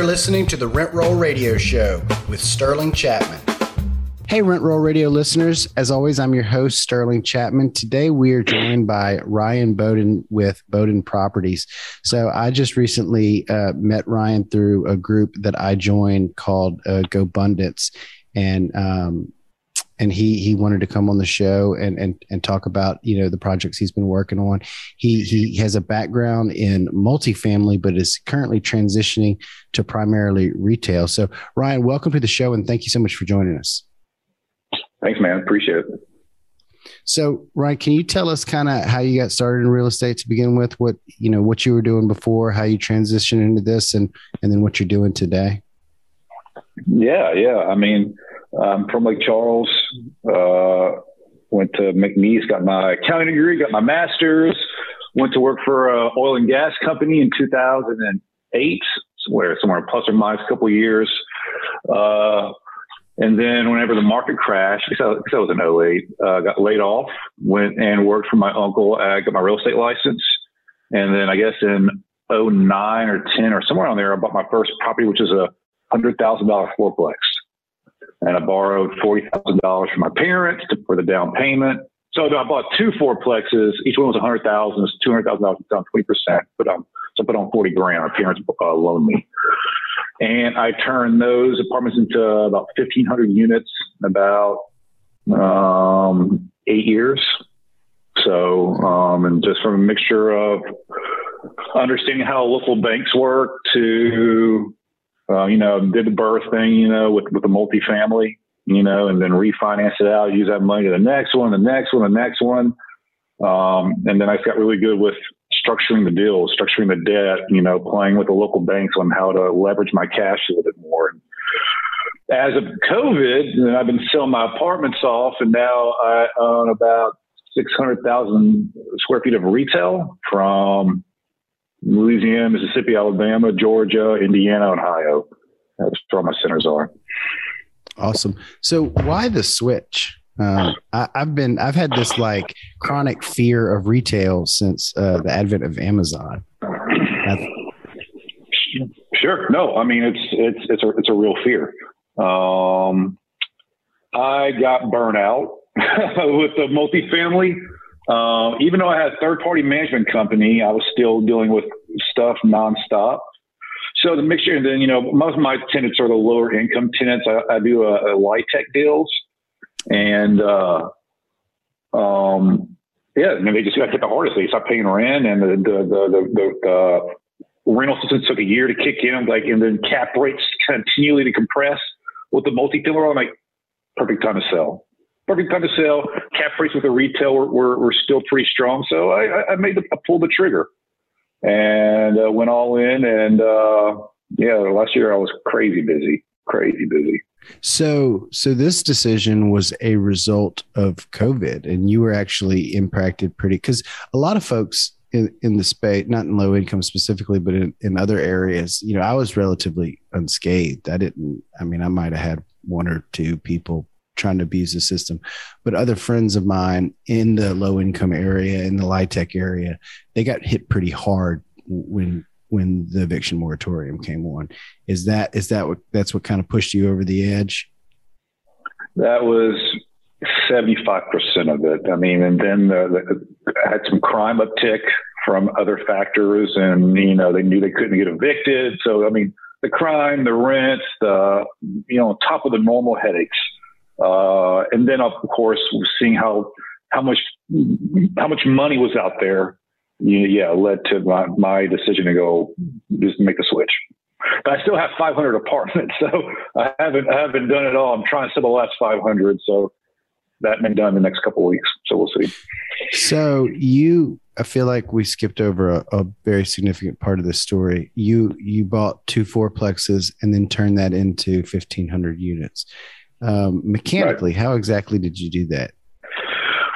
You're listening to the Rent Roll Radio Show with Sterling Chapman. Hey, Rent Roll Radio listeners. As always, I'm your host, Sterling Chapman. Today, we are joined by Ryan Bodin with Bodin Properties. So, I just recently uh, met Ryan through a group that I joined called uh, GoBundance. And um, and he he wanted to come on the show and and and talk about you know the projects he's been working on. He he has a background in multifamily, but is currently transitioning to primarily retail. So Ryan, welcome to the show, and thank you so much for joining us. Thanks, man. Appreciate it. So, Ryan, can you tell us kind of how you got started in real estate to begin with? What you know, what you were doing before, how you transitioned into this, and and then what you're doing today? Yeah, yeah. I mean, I'm from Lake Charles. Uh, went to McNeese, got my accounting degree, got my master's. Went to work for an oil and gas company in 2008, somewhere, somewhere plus or minus a couple years. Uh, and then whenever the market crashed, because I, was in 08, uh, got laid off, went and worked for my uncle. I got my real estate license. And then I guess in 09 or 10 or somewhere on there, I bought my first property, which is a $100,000 fourplex and I borrowed forty thousand dollars from my parents to, for the down payment. So I bought two fourplexes. Each one was a hundred thousand. It's two hundred thousand dollars down twenty percent. But um, so I put on forty grand. My parents uh, loaned me, and I turned those apartments into about fifteen hundred units in about um, eight years. So, um, and just from a mixture of understanding how local banks work to uh, you know, did the BRRRR thing, you know, with, with the multifamily, you know, and then refinance it out, use that money to the next one, the next one, the next one. Um, and then I got really good with structuring the deals, structuring the debt, you know, playing with the local banks on how to leverage my cash a little bit more. As of COVID, I've been selling my apartments off, and now I own about 600,000 square feet of retail from Louisiana, Mississippi, Alabama, Georgia, Indiana, Ohio. That's where my centers are. Awesome. So why the switch? Uh, I, have been I've had this like chronic fear of retail since uh, the advent of Amazon. sure. No, I mean it's it's it's a it's a real fear. Um, I got burnout with the multifamily uh, even though I had a third party management company, I was still dealing with stuff nonstop. So the mixture, and then, you know, most of my tenants are the lower income tenants. I, I do a, a LIHTC deals and, uh, um, yeah, I mean, they just got hit the hardest. They stopped paying rent and the, the, the, the, the rental system took a year to kick in. Like, and then cap rates continually to compress with the multifamily. I'm like, perfect time to sell perfect time to sell. Cap rates with the retail were, were, were still pretty strong. So I, I made the, I pulled the trigger and uh, went all in. And uh, yeah, last year I was crazy busy, crazy busy. So, so this decision was a result of COVID, and you were actually impacted pretty because a lot of folks in, in the space, not in low income specifically, but in, in other areas, you know, I was relatively unscathed. I didn't, I mean, I might have had one or two people trying to abuse the system. But other friends of mine in the low income area, in the LIHTC area, they got hit pretty hard when when the eviction moratorium came on. Is that is that what that's what kind of pushed you over the edge? That was seventy five percent of it. I mean, and then the, the, I had some crime uptick from other factors, and you know they knew they couldn't get evicted. So I mean, the crime, the rent, the you know, top of the normal headaches uh, and then of course, seeing how, how much, how much money was out there, yeah, led to my, my decision to go just make the switch. But I still have 500 apartments, so I haven't I haven't done it all. I'm trying to sell the last 500, so that may be done in the next couple weeks. So we'll see. So you, I feel like we skipped over a, a very significant part of the story. You you bought two fourplexes and then turned that into 1,500 units. Um, mechanically, right. how exactly did you do that?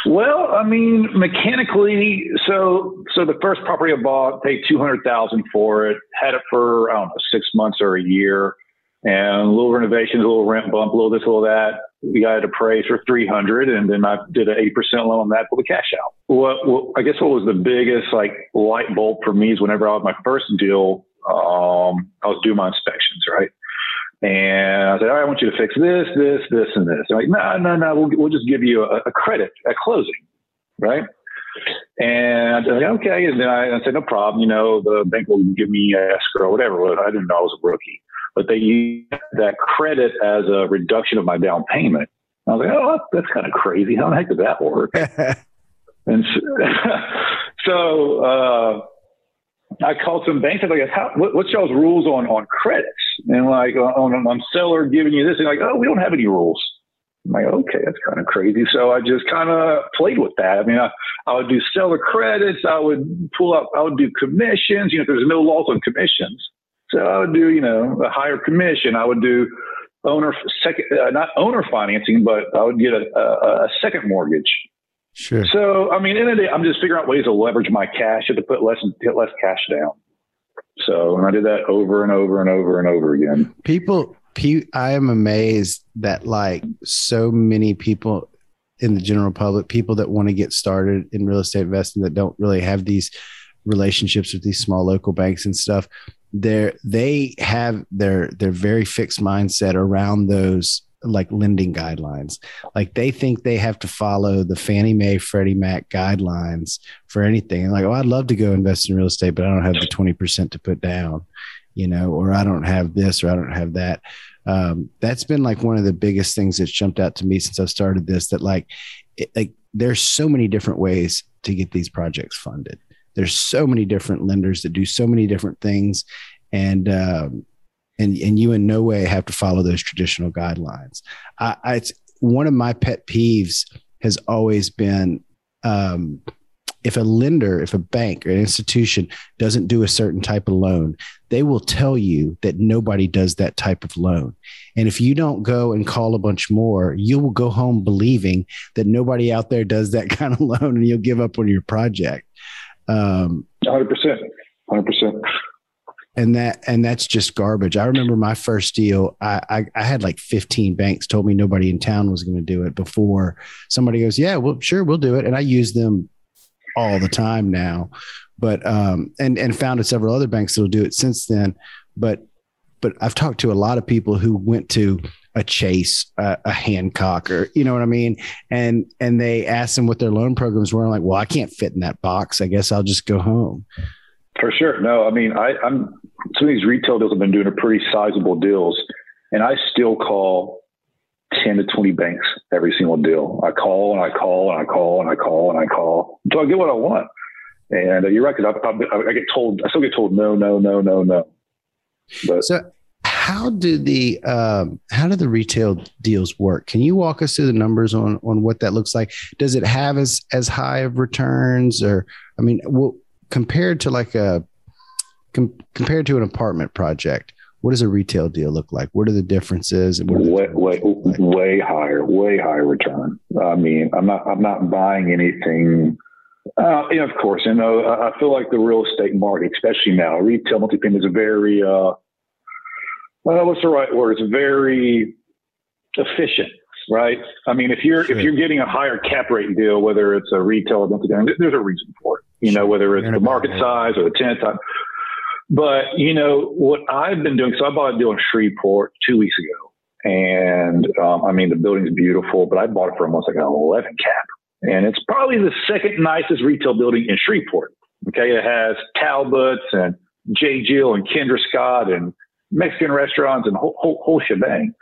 Well, I mean, mechanically, so so the first property I bought, paid two hundred thousand for it, had it for I don't know six months or a year, and a little renovations, a little rent bump, a little this, a little that. We got it appraised for three hundred, and then I did an eight percent loan on that for the cash out. What, what I guess what was the biggest like light bulb for me is whenever I had my first deal um, I was doing my inspections, right? And I said, all right, I want you to fix this, this, this, and this. They're like, no, no, no, we'll, we'll just give you a, a credit at closing, right? And I said, like, okay. And then I, I, said, no problem. You know, the bank will give me a escrow, whatever. I didn't know I was a rookie, but they used that credit as a reduction of my down payment. I was like, oh, that's kind of crazy. How the heck did that work? and so, so uh, I called some banks. I was like, How, what, what's y'all's rules on, on credits? And like, on, on seller giving you this, and like, oh, we don't have any rules. I'm like, okay, that's kind of crazy. So I just kind of played with that. I mean, I, I would do seller credits. I would pull up, I would do commissions. You know, there's no laws on commissions. So I would do, you know, a higher commission. I would do owner second, uh, not owner financing, but I would get a, a, a second mortgage. Sure. So, I mean, in the day, I'm just figuring out ways to leverage my cash to put less, get less cash down. So, and I did that over and over and over and over again. People, I am amazed that like so many people in the general public, people that want to get started in real estate investing that don't really have these relationships with these small local banks and stuff, they're they have their their very fixed mindset around those like lending guidelines. Like they think they have to follow the Fannie Mae, Freddie Mac guidelines for anything. Like, oh, I'd love to go invest in real estate, but I don't have the 20% to put down, you know, or I don't have this or I don't have that. Um, that's been like one of the biggest things that's jumped out to me since I've started this that like, it, like there's so many different ways to get these projects funded. There's so many different lenders that do so many different things. And, um, and and you in no way have to follow those traditional guidelines. I, I one of my pet peeves has always been um, if a lender, if a bank or an institution doesn't do a certain type of loan, they will tell you that nobody does that type of loan. And if you don't go and call a bunch more, you will go home believing that nobody out there does that kind of loan and you'll give up on your project. Um, 100%. 100% and that and that's just garbage. I remember my first deal. I, I, I had like 15 banks told me nobody in town was going to do it before somebody goes, yeah, well, sure, we'll do it, and I use them all the time now. But um, and and founded several other banks that'll do it since then. But but I've talked to a lot of people who went to a Chase, a, a Hancock, or you know what I mean, and and they asked them what their loan programs were. I'm like, well, I can't fit in that box. I guess I'll just go home. For sure. No, I mean, I, I'm some of these retail deals have been doing a pretty sizable deals, and I still call 10 to 20 banks every single deal. I call and I call and I call and I call and I call until I get what I want. And uh, you're right, because I, I, I, get told, I still get told no, no, no, no, no. But so, how do the um, how do the retail deals work? Can you walk us through the numbers on on what that looks like? Does it have as as high of returns, or I mean, what compared to like a com- compared to an apartment project, what does a retail deal look like? What are the differences? And way, way, like? way higher, way higher return. I mean, I'm not, I'm not buying anything. Uh, and of course, you know, I feel like the real estate market, especially now, retail multifamily is a very, uh, well, what's the right word? It's very efficient, right? I mean, if you're sure. if you're getting a higher cap rate deal, whether it's a retail or multifamily, there's a reason for it you know, whether it's the market size or the tenant type. But, you know, what I've been doing, so I bought a deal in Shreveport two weeks ago. And um, I mean, the building's beautiful, but I bought it for almost like an 11 cap. And it's probably the second nicest retail building in Shreveport. Okay. It has Talbot's and J. Jill and Kendra Scott and Mexican restaurants and whole, whole, whole shebang.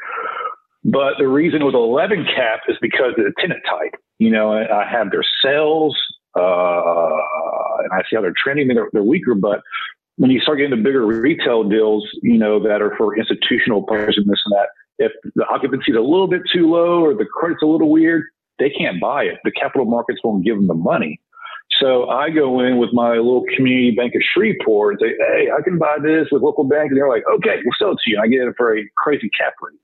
But the reason it was 11 cap is because of the tenant type. You know, I have their sales, uh, and I see how they're trending. They're, they're weaker, but when you start getting the bigger retail deals, you know, that are for institutional players and this and that, if the occupancy is a little bit too low or the credit's a little weird, they can't buy it. The capital markets won't give them the money. So I go in with my little community bank of Shreveport and say, hey, I can buy this with local bank. And they're like, okay, we'll sell it to you. And I get it for a crazy cap rate.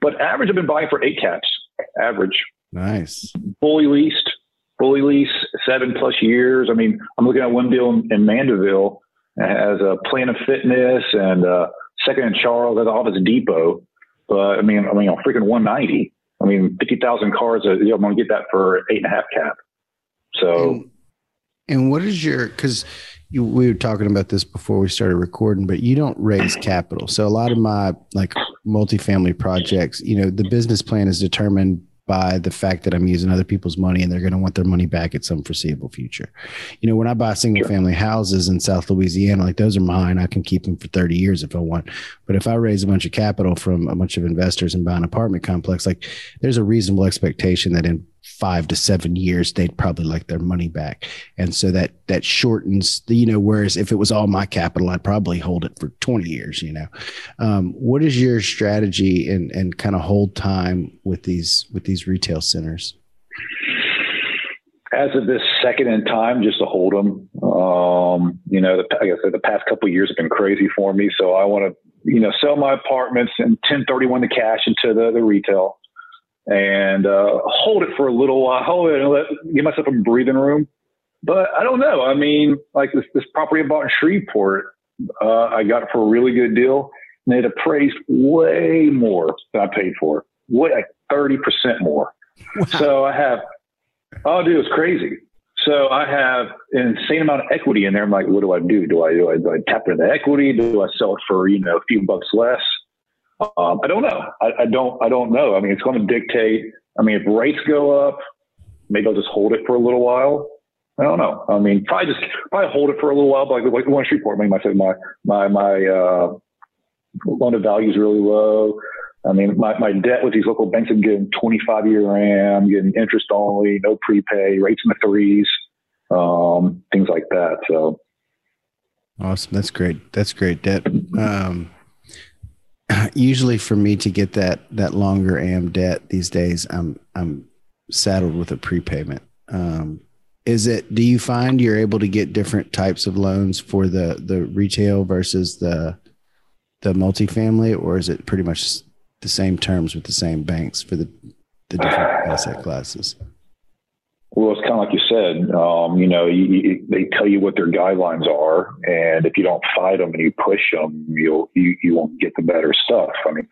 But average, I've been buying for eight caps, average. Nice. Fully leased, fully lease, seven plus years. I mean, I'm looking at one deal in, in Mandeville as a Planet Fitness and uh, Second and Charles at Office Depot. But I mean, I mean, a freaking 190. I mean, 50,000 cars. Uh, you know, I'm going to get that for eight and a half cap. So, and, and what is your, cause you, we were talking about this before we started recording, but you don't raise capital. So a lot of my like multifamily projects, you know, the business plan is determined by the fact that I'm using other people's money and they're going to want their money back at some foreseeable future. You know, when I buy single family houses in South Louisiana, like those are mine. I can keep them for 30 years if I want. But if I raise a bunch of capital from a bunch of investors and buy an apartment complex, like there's a reasonable expectation that in five to seven years, they'd probably like their money back. And so that that shortens the, you know, whereas if it was all my capital, I'd probably hold it for 20 years, you know. Um, what is your strategy and and kind of hold time with these with these retail centers? As of this second in time, just to hold them. Um, you know, the, like I said, the past couple years have been crazy for me. So I want to, you know, sell my apartments and 1031 the cash into the, the retail and uh, hold it for a little while, hold it and let give myself a breathing room. But I don't know. I mean, like this this property I bought in Shreveport, uh, I got it for a really good deal, and it appraised way more than I paid for, way like thirty percent more. Wow. So I have, oh, dude, it's crazy. So I have an insane amount of equity in there. I'm like, what do I do? Do I do I, do I tap into the equity? Do I sell it for you know a few bucks less? Um, I don't know. I, I, don't. I don't know. I mean, it's going to dictate. I mean, if rates go up, maybe I'll just hold it for a little while. I don't know. I mean, probably just probably hold it for a little while. But like, like the one Shreveport, I mean, my my my my uh, loan to value is really low. I mean, my, my debt with these local banks, I'm getting 25 year AM, getting interest only, no prepay, rates in the threes, um, things like that. So awesome. That's great. That's great debt. Um, usually for me to get that that longer AM debt these days, I'm I'm saddled with a prepayment. Um, is it? Do you find you're able to get different types of loans for the the retail versus the the multifamily, or is it pretty much the same terms with the same banks for the the different asset classes? Well, it's kind of like you said. Um, you know, you, you, they tell you what their guidelines are, and if you don't fight them and you push them, you'll you, you won't get the better stuff. I mean,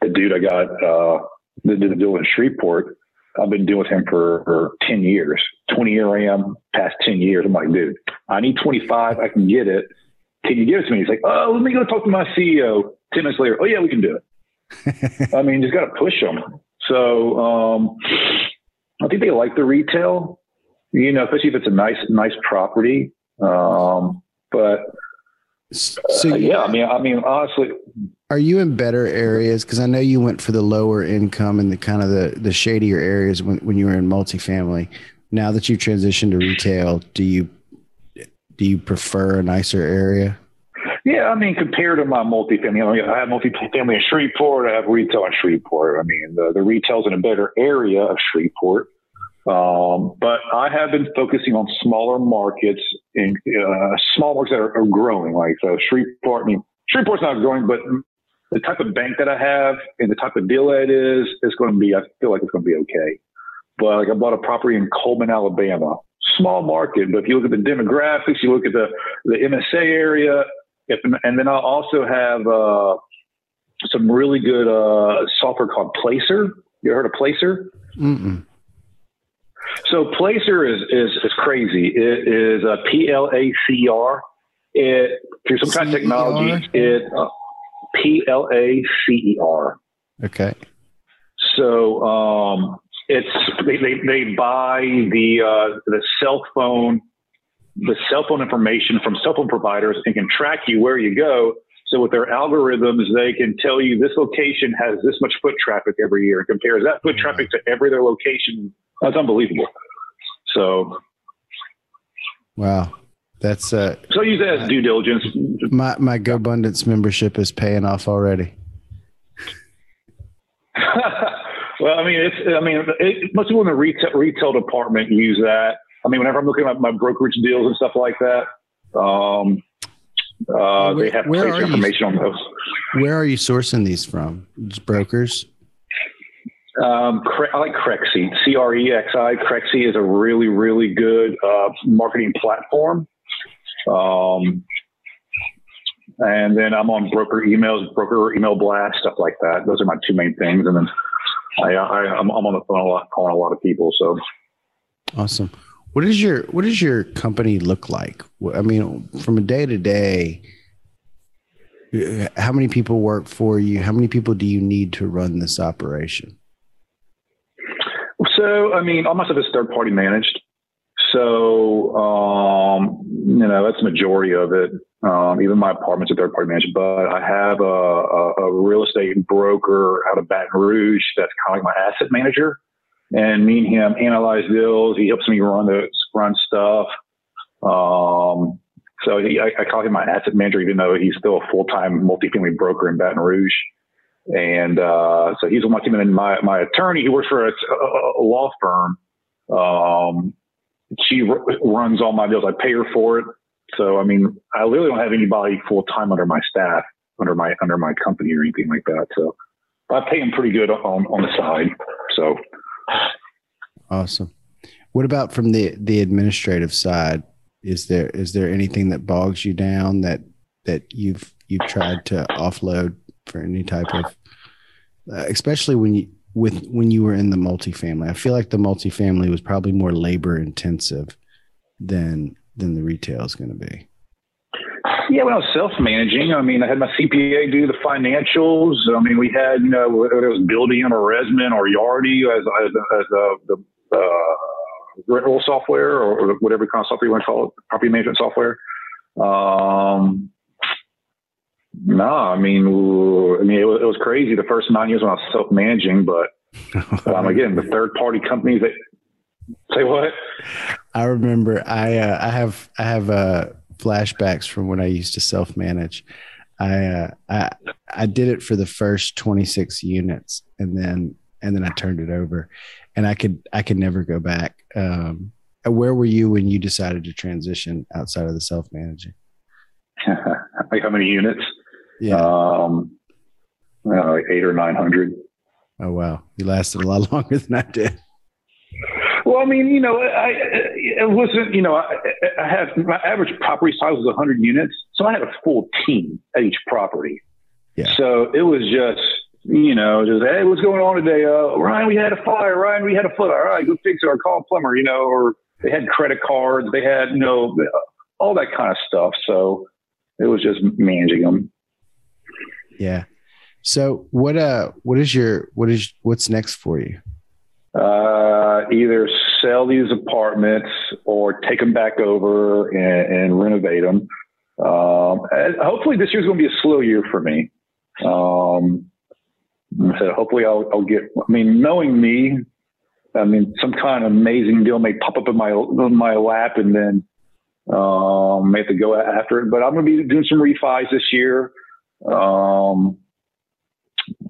the dude I got uh, that did the deal in Shreveport, I've been dealing with him for, for ten years, twenty year AM, past ten years. I'm like, dude, I need twenty five. I can get it. Can you give it to me? He's like, oh, let me go talk to my CEO. Ten minutes later, oh yeah, we can do it. I mean, you just got to push them. So. Um, I think they like the retail, you know, especially if it's a nice, nice property. Um, but so uh, yeah, I mean, I mean, honestly, are you in better areas? Because I know you went for the lower income and the kind of the the shadier areas when when you were in multifamily. Now that you transitioned to retail, do you do you prefer a nicer area? Yeah, I mean, compared to my multifamily, I, mean, I have multifamily in Shreveport. I have retail in Shreveport. I mean, the, the retail's in a better area of Shreveport. Um, but I have been focusing on smaller markets and uh, small markets that are, are, growing. Like so, Shreveport. I mean, Shreveport's not growing, but the type of bank that I have and the type of deal that it is is going to be. I feel like it's going to be okay. But like I bought a property in Cullman, Alabama, small market. But if you look at the demographics, you look at the the MSA area, if, and then I'll also have uh, some really good uh, software called Placer. You heard of Placer? Mm-mm. So Placer is, is, is crazy. It is a P L A C R. It through some kind of technology. It uh, P L A C E R. Okay. So um, it's they, they, they buy the uh, the cell phone the cell phone information from cell phone providers and can track you where you go. So with their algorithms, they can tell you this location has this much foot traffic every year and compares that foot traffic to every other location. That's unbelievable. So, wow, that's uh. So use that as due diligence. My my GoBundance membership is paying off already. well, I mean, it's I mean, it, most people in the retail retail department use that. I mean, whenever I'm looking at my brokerage deals and stuff like that, um, uh, where, they have information on those. Where are you sourcing these from? Just brokers? Um, I like Crexi, C R E X I. Crexi is a really, really good uh, marketing platform. Um, and then I'm on broker emails, broker email blast, stuff like that. Those are my two main things. And then I, I, am on the phone a lot, calling a lot of people. So awesome. What is your What does your company look like? I mean, from a day to day, how many people work for you? How many people do you need to run this operation? So, I mean, all my stuff is third party managed. So, um, you know, that's the majority of it. Um, even my apartment's a third party managed, but I have a, a, a, real estate broker out of Baton Rouge that's kind of like my asset manager. And me and him analyze deals. He helps me run the run stuff. Um, so he, I, I, call him my asset manager, even though he's still a full time multifamily broker in Baton Rouge. And uh, so he's the one team. And my my attorney, he works for a, a law firm. Um, she r- runs all my deals. I pay her for it. So I mean, I literally don't have anybody full time under my staff, under my under my company or anything like that. So I pay him pretty good on on the side. So awesome. What about from the the administrative side? Is there is there anything that bogs you down that that you've you've tried to offload for any type of, uh, especially when you with when you were in the multifamily? I feel like the multifamily was probably more labor intensive than than the retail is going to be. Yeah, when I was self managing, I mean, I had my CPA do the financials. I mean, we had, you know, whether it was Buildium or ResMan or Yardi as, as, as uh, the uh, rental software or whatever kind of software you want to call it, property management software. Um, no, I mean, I mean, it was, it was, crazy the first nine years when I was self managing, but um, again, the third party companies that say what? I remember I uh, I have I have uh, flashbacks from when I used to self manage. I uh, I I did it for the first 26 units and then and then I turned it over and I could I could never go back. Um, where were you when you decided to transition outside of the self managing? like how many units? Yeah, um, know, like eight or nine hundred. Oh wow, you lasted a lot longer than I did. Well, I mean, you know, I it wasn't, you know, I, I had my average property size was 100 units, so I had a full team at each property. Yeah. So it was just you know, just hey, what's going on today? Uh, Ryan, we had a fire. Ryan, we had a flood. All right, go fix it or call a plumber. You know, or they had credit cards. They had you know all that kind of stuff. So it was just managing them. Yeah. So what uh what is your what is what's next for you? Uh, either sell these apartments or take them back over and, and renovate them. Um, hopefully this year's going to be a slow year for me. Um, so hopefully I'll, I'll get, I mean, knowing me, I mean, some kind of amazing deal may pop up in my, in my lap and then, um, may have to go after it, but I'm going to be doing some refis this year. Um,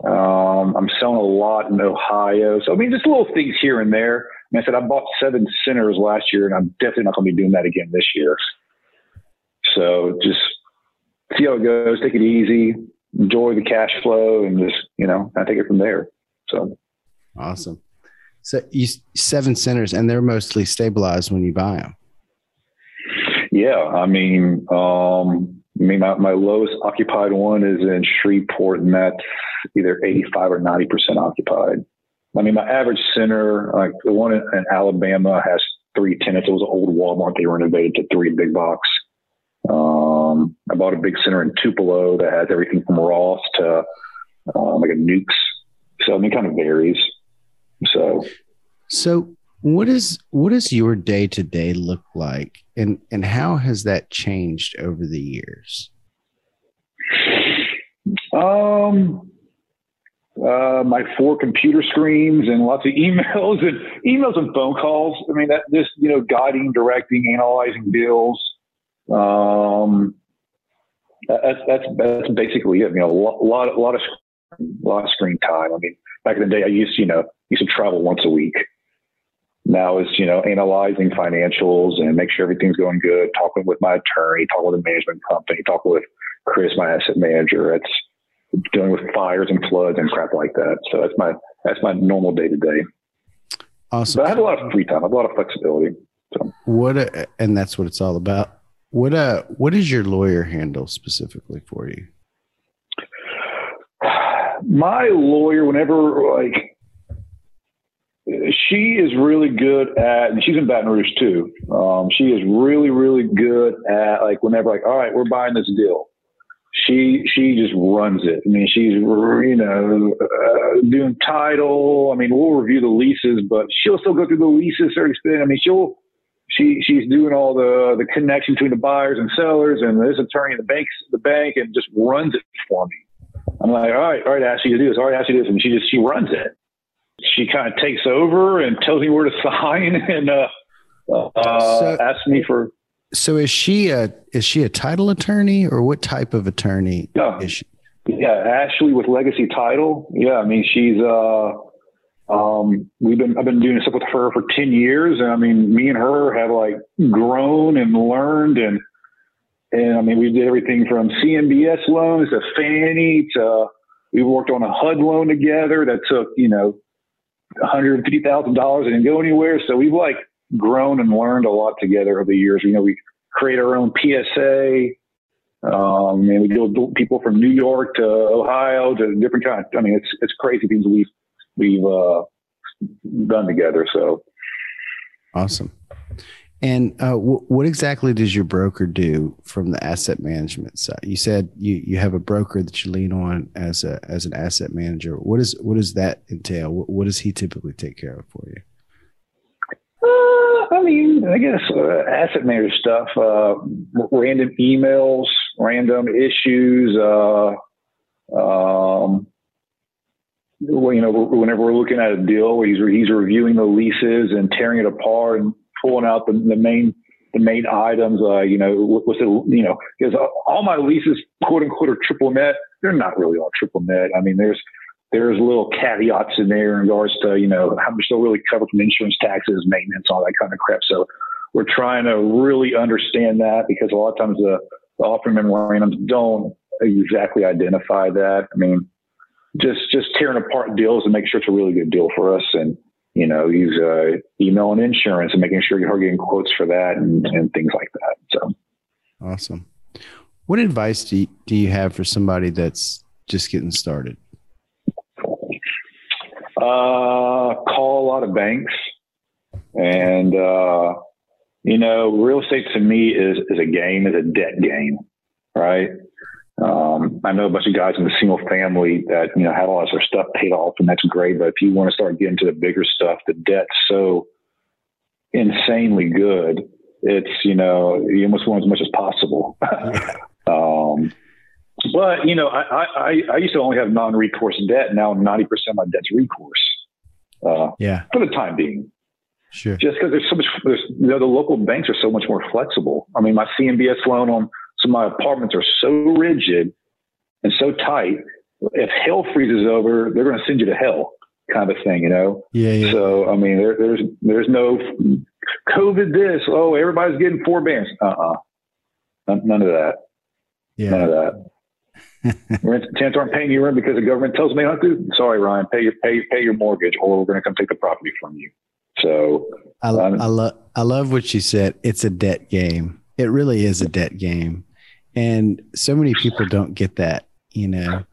um, I'm selling a lot in Ohio. So, I mean, just little things here and there. And I said, I bought seven centers last year and I'm definitely not going to be doing that again this year. So just see how it goes, take it easy, enjoy the cash flow and just, you know, I take it from there. So awesome. So you seven centers and they're mostly stabilized when you buy them. Yeah. I mean, um, I mean, my, my lowest occupied one is in Shreveport and that's either 85 or 90% occupied. I mean, my average center, like the one in, Alabama has three tenants. It was an old Walmart. They renovated to three big box. Um, I bought a big center in Tupelo that has everything from Ross to um, like a Nukes. So I mean, it kind of varies. So, so what is what does your day to day look like, and and how has that changed over the years? Um, uh, my four computer screens and lots of emails and emails and phone calls. I mean, that just you know, guiding, directing, analyzing deals. Um, that's that's that's basically it. You know, a lot, a lot, of a lot of screen time. I mean, back in the day, I used you know used to travel once a week. Now is you know analyzing financials and make sure everything's going good. Talking with my attorney, talking with the management company, talking with Chris, my asset manager. It's dealing with fires and floods and crap like that. So that's my that's my normal day to day. Awesome. But I have a lot of free time. I have a lot of flexibility. So. What a, and that's what it's all about. What uh what is your lawyer handle specifically for you? My lawyer, whenever like she is really good at, and she's in Baton Rouge too. Um, she is really, really good at like whenever like, all right, we're buying this deal. She she just runs it. I mean, she's you know uh, doing title. I mean, we'll review the leases, but she'll still go through the leases. Or I mean, she'll she she's doing all the the connection between the buyers and sellers and this attorney and the banks the bank and just runs it for me. I'm like, all right, all right, ask you to do this, all right, to do this, and she just she runs it she kind of takes over and tells me where to sign and uh, uh, so, asks me for. So is she a is she a title attorney or what type of attorney yeah. is she? Yeah, Ashley with Legacy Title. Yeah, I mean she's uh um we've been I've been doing stuff with her for 10 years and I mean me and her have like grown and learned and and I mean we did everything from CMBS loans to Fannie to we worked on a HUD loan together that took, you know, $150,000 and go anywhere. So we've like grown and learned a lot together over the years. You know, we create our own PSA. Um, and we deal with people from New York to Ohio to different kinds. I mean, it's, it's crazy things we've, we've, uh, done together. So awesome. And uh, w- what exactly does your broker do from the asset management side? You said you, you have a broker that you lean on as a as an asset manager. What is what does that entail? What, what does he typically take care of for you? Uh, I mean, I guess uh, asset manager stuff, uh, random emails, random issues. Uh, um, well, you know, whenever we're looking at a deal, he's he's reviewing the leases and tearing it apart and pulling out the, the main the main items. Uh, you know, what's it? You know, because all my leases, quote unquote, are triple net. They're not really all triple net. I mean, there's there's little caveats in there in regards to you know how much they'll really cover from insurance, taxes, maintenance, all that kind of crap. So we're trying to really understand that because a lot of times the, the offering memorandums don't exactly identify that. I mean, just just tearing apart deals and make sure it's a really good deal for us and you know, use uh, email and insurance and making sure you're getting quotes for that and, and things like that. So awesome. What advice do you, do you have for somebody that's just getting started? Uh, call a lot of banks and, uh, you know, real estate to me is, is a game, is a debt game, right? Um, I know a bunch of guys in the single family that, you know, have all of their stuff paid off and that's great. But if you want to start getting to the bigger stuff, the debt's so insanely good. It's, you know, you almost want as much as possible. um, but, you know, I, I, I used to only have non-recourse debt. Now 90% of my debt's recourse. Uh, yeah. For the time being. Sure. Just because there's so much, there's, you know, the local banks are so much more flexible. I mean, my CMBS loan on so my apartments are so rigid and so tight. If hell freezes over, they're going to send you to hell, kind of thing, you know. Yeah. yeah. So I mean, there, there's there's no COVID. This oh, everybody's getting forbearance. Uh uh-uh. uh none, none of that. Yeah. None of that. rent tenants aren't paying you rent because the government tells me not to. Sorry, Ryan, pay your pay pay your mortgage, or we're going to come take the property from you. So I, um, I love I love what you said. It's a debt game. It really is a debt game and so many people don't get that you know.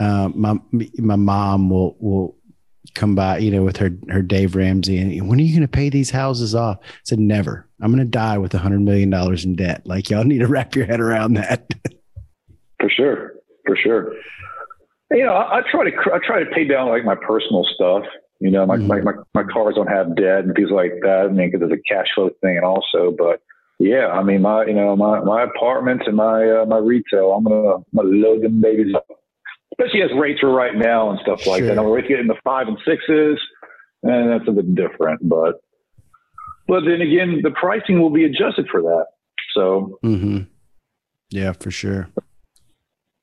Uh, my my mom will will come by you know with her her Dave Ramsey and when are you going to pay these houses off? I said never. I'm going to die with a hundred million dollars in debt. Like y'all need to wrap your head around that. For sure. For sure. You know I, I, try to I try to pay down like my personal stuff. You know my, mm-hmm. my, my, my cars don't have debt and things like that. I mean because it's a cash flow thing and also but yeah, I mean, my you know my my apartments and my uh, my retail, I'm gonna, I'm gonna load them babies up, especially as rates are right now and stuff like sure. that. I'm rates getting the five and sixes, and that's a bit different. But but then again, the pricing will be adjusted for that. So mm-hmm. yeah, for sure.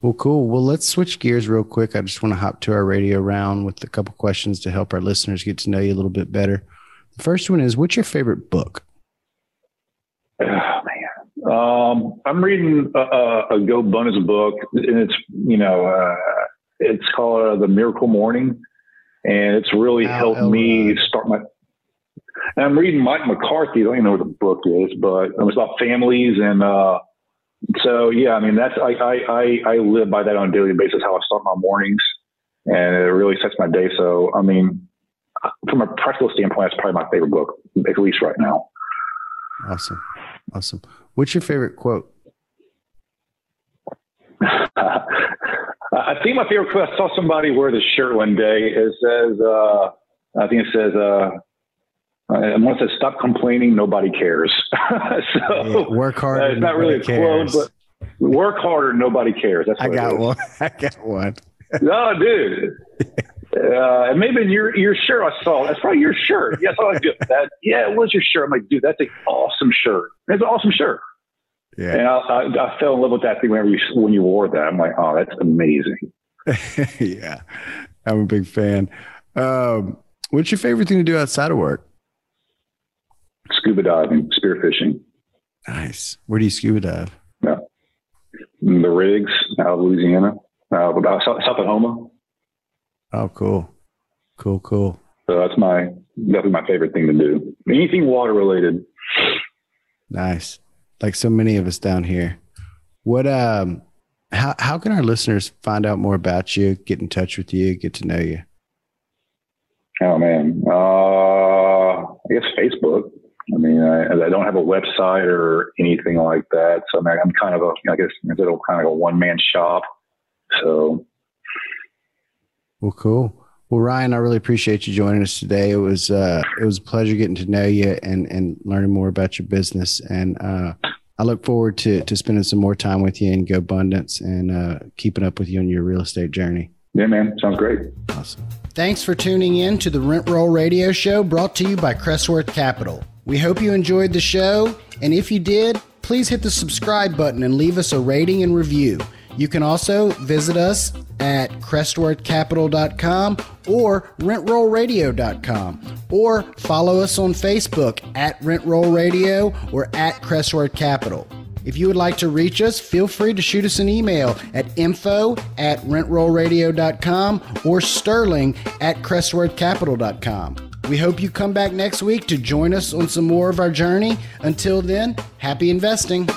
Well, cool. Well, let's switch gears real quick. I just want to hop to our radio round with a couple questions to help our listeners get to know you a little bit better. The first one is, what's your favorite book? Oh man, um, I'm reading a, a, GoBundance book, and it's you know uh, it's called uh, The Miracle Morning, and it's really Al helped me start my. And I'm reading Mike McCarthy. I don't even know what the book is, but it's about families and. uh so yeah, I mean that's I, I I I live by that on a daily basis. How I start my mornings, and it really sets my day. So I mean, from a practical standpoint, that's probably my favorite book, at least right now. Awesome, awesome. What's your favorite quote? I think my favorite quote. I saw somebody wear this shirt one day. It says, uh, I think it says, uh, and once it stop complaining, nobody cares. so yeah, work hard. Uh, it's not really a cares. quote, but work harder, nobody cares. That's I got one. I got one. no, dude. Uh, and maybe your your shirt I saw. That's probably your shirt. Yes, I like that. Yeah, it was your shirt. I'm like, dude, that's an awesome shirt. It's an awesome shirt. Yeah. And I, I, I, fell in love with that thing whenever you when you wore that. I'm like, oh, that's amazing. yeah, I'm a big fan. Um, what's your favorite thing to do outside of work? Scuba diving, spearfishing. Nice. Where do you scuba dive? Yeah. The rigs out of Louisiana, uh, about South, South Oklahoma. Oh, cool, cool, cool. So that's my definitely my favorite thing to do. Anything water related. Nice like so many of us down here. What um how how can our listeners find out more about you, get in touch with you, get to know you? Oh man. Uh I guess Facebook. I mean, I, I don't have a website or anything like that. So I am kind of a, I guess, a little kind of a one man shop. So. Well, cool. Well, Ryan, I really appreciate you joining us today. It was uh, it was a pleasure getting to know you and and learning more about your business. And uh, I look forward to to spending some more time with you in GoBundance and uh, keeping up with you on your real estate journey. Yeah, man, sounds great. Awesome. Thanks for tuning in to the Rent Roll Radio Show, brought to you by Crestworth Capital. We hope you enjoyed the show, and if you did, please hit the subscribe button and leave us a rating and review. You can also visit us at crestworthcapital.com or rentrollradio.com or follow us on Facebook at rentrollradio or at crestworth capital. If you would like to reach us, feel free to shoot us an email at info at rentrollradio.com or sterling at crestworthcapital.com. We hope you come back next week to join us on some more of our journey. Until then, happy investing.